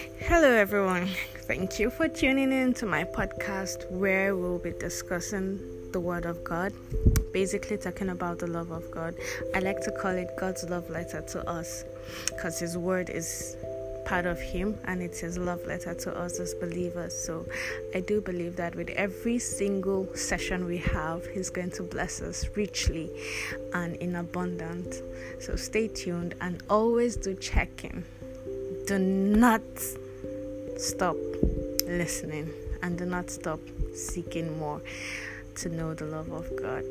Hello, everyone. Thank you for tuning in to my podcast where we'll be discussing the Word of God, basically talking about the love of God. I like to call it God's love letter to us because His Word is part of Him and it's His love letter to us as believers. So I do believe that with every single session we have, He's going to bless us richly and in abundance. So stay tuned and always do check in. Do not stop listening and do not stop seeking more to know the love of God.